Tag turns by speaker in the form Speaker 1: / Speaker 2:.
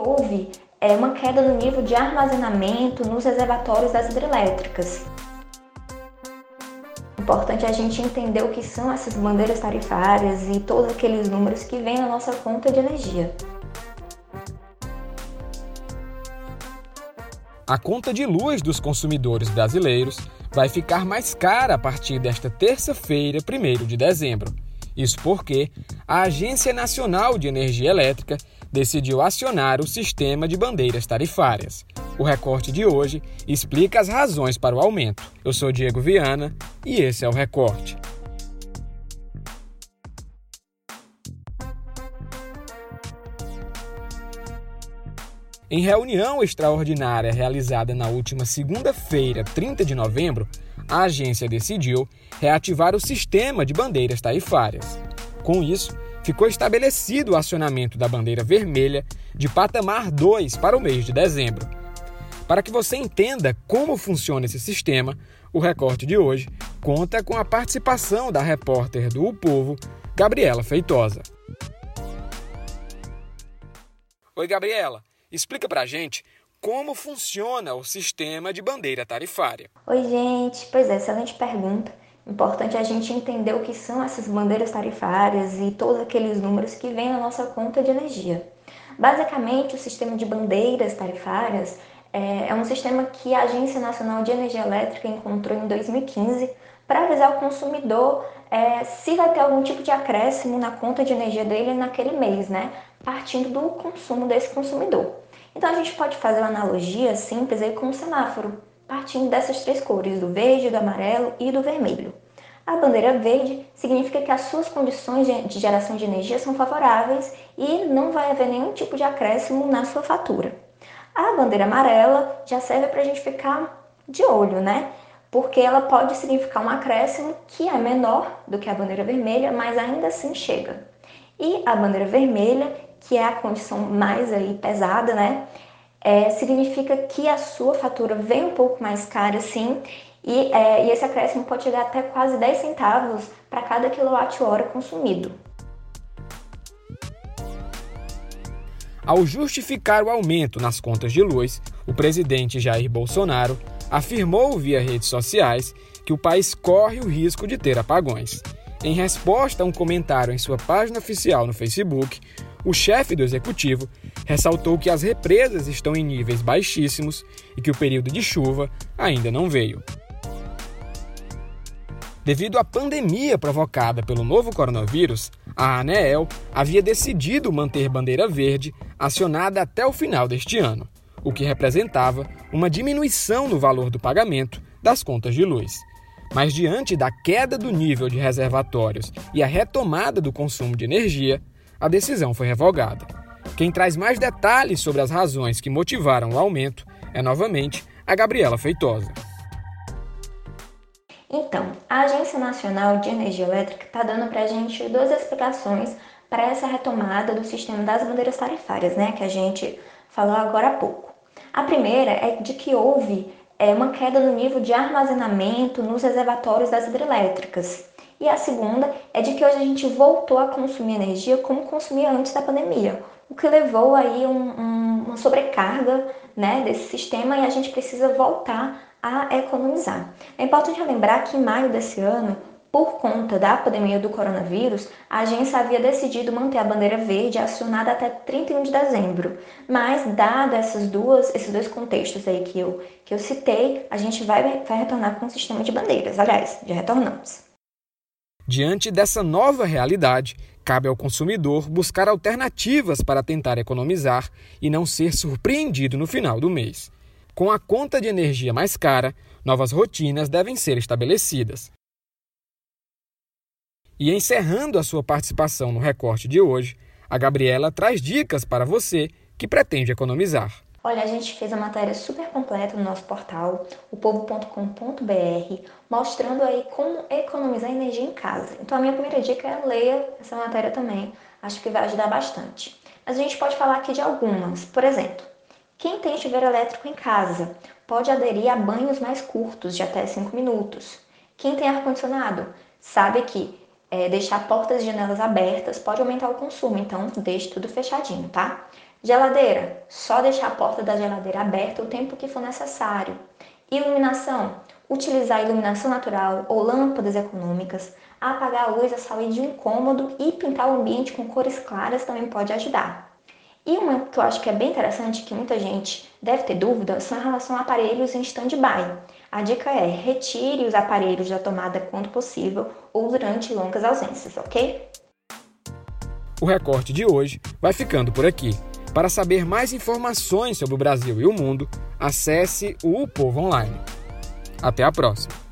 Speaker 1: Houve é, uma queda no nível de armazenamento nos reservatórios das hidrelétricas. Importante a gente entender o que são essas bandeiras tarifárias e todos aqueles números que vêm na nossa conta de energia.
Speaker 2: A conta de luz dos consumidores brasileiros vai ficar mais cara a partir desta terça-feira, 1 de dezembro. Isso porque a Agência Nacional de Energia Elétrica decidiu acionar o sistema de bandeiras tarifárias. O recorte de hoje explica as razões para o aumento. Eu sou Diego Viana e esse é o recorte. Em reunião extraordinária realizada na última segunda-feira, 30 de novembro, a agência decidiu reativar o sistema de bandeiras tarifárias. Com isso, ficou estabelecido o acionamento da bandeira vermelha de patamar 2 para o mês de dezembro. Para que você entenda como funciona esse sistema, o recorte de hoje conta com a participação da repórter do O Povo, Gabriela Feitosa. Oi, Gabriela. Explica pra gente como funciona o sistema de bandeira tarifária.
Speaker 1: Oi, gente. Pois é, excelente pergunta. Importante a gente entender o que são essas bandeiras tarifárias e todos aqueles números que vêm na nossa conta de energia. Basicamente, o sistema de bandeiras tarifárias é, é um sistema que a Agência Nacional de Energia Elétrica encontrou em 2015 para avisar o consumidor é, se vai ter algum tipo de acréscimo na conta de energia dele naquele mês, né? Partindo do consumo desse consumidor. Então a gente pode fazer uma analogia simples aí com o semáforo, partindo dessas três cores, do verde, do amarelo e do vermelho. A bandeira verde significa que as suas condições de geração de energia são favoráveis e não vai haver nenhum tipo de acréscimo na sua fatura. A bandeira amarela já serve para a gente ficar de olho, né? Porque ela pode significar um acréscimo que é menor do que a bandeira vermelha, mas ainda assim chega. E a bandeira vermelha que é a condição mais aí pesada, né? É, significa que a sua fatura vem um pouco mais cara, sim, e, é, e esse acréscimo pode chegar até quase 10 centavos para cada quilowatt-hora consumido.
Speaker 2: Ao justificar o aumento nas contas de luz, o presidente Jair Bolsonaro afirmou via redes sociais que o país corre o risco de ter apagões. Em resposta a um comentário em sua página oficial no Facebook, o chefe do executivo ressaltou que as represas estão em níveis baixíssimos e que o período de chuva ainda não veio. Devido à pandemia provocada pelo novo coronavírus, a ANEEL havia decidido manter bandeira verde acionada até o final deste ano, o que representava uma diminuição no valor do pagamento das contas de luz. Mas diante da queda do nível de reservatórios e a retomada do consumo de energia, a decisão foi revogada. Quem traz mais detalhes sobre as razões que motivaram o aumento é novamente a Gabriela Feitosa.
Speaker 1: Então, a Agência Nacional de Energia Elétrica está dando para a gente duas explicações para essa retomada do sistema das bandeiras tarifárias, né, que a gente falou agora há pouco. A primeira é de que houve é, uma queda no nível de armazenamento nos reservatórios das hidrelétricas. E a segunda é de que hoje a gente voltou a consumir energia como consumia antes da pandemia, o que levou aí um, um, uma sobrecarga né, desse sistema e a gente precisa voltar a economizar. É importante lembrar que em maio desse ano, por conta da pandemia do coronavírus, a agência havia decidido manter a bandeira verde acionada até 31 de dezembro. Mas, dado essas duas, esses dois contextos aí que eu, que eu citei, a gente vai, vai retornar com o sistema de bandeiras. Aliás, já retornamos.
Speaker 2: Diante dessa nova realidade, cabe ao consumidor buscar alternativas para tentar economizar e não ser surpreendido no final do mês. Com a conta de energia mais cara, novas rotinas devem ser estabelecidas. E encerrando a sua participação no recorte de hoje, a Gabriela traz dicas para você que pretende economizar.
Speaker 1: Olha, a gente fez a matéria super completa no nosso portal, opovo.com.br, mostrando aí como economizar energia em casa. Então a minha primeira dica é leia essa matéria também. Acho que vai ajudar bastante. Mas a gente pode falar aqui de algumas. Por exemplo, quem tem chuveiro elétrico em casa pode aderir a banhos mais curtos, de até 5 minutos. Quem tem ar-condicionado sabe que é, deixar portas e janelas abertas pode aumentar o consumo, então deixe tudo fechadinho, tá? Geladeira, só deixar a porta da geladeira aberta o tempo que for necessário. Iluminação, utilizar iluminação natural ou lâmpadas econômicas. Apagar a luz a sair de um cômodo e pintar o ambiente com cores claras também pode ajudar. E uma que eu acho que é bem interessante, que muita gente deve ter dúvida, são em relação a aparelhos em stand-by. A dica é retire os aparelhos da tomada quando possível ou durante longas ausências, ok?
Speaker 2: O recorte de hoje vai ficando por aqui. Para saber mais informações sobre o Brasil e o mundo, acesse o Povo Online. Até a próxima!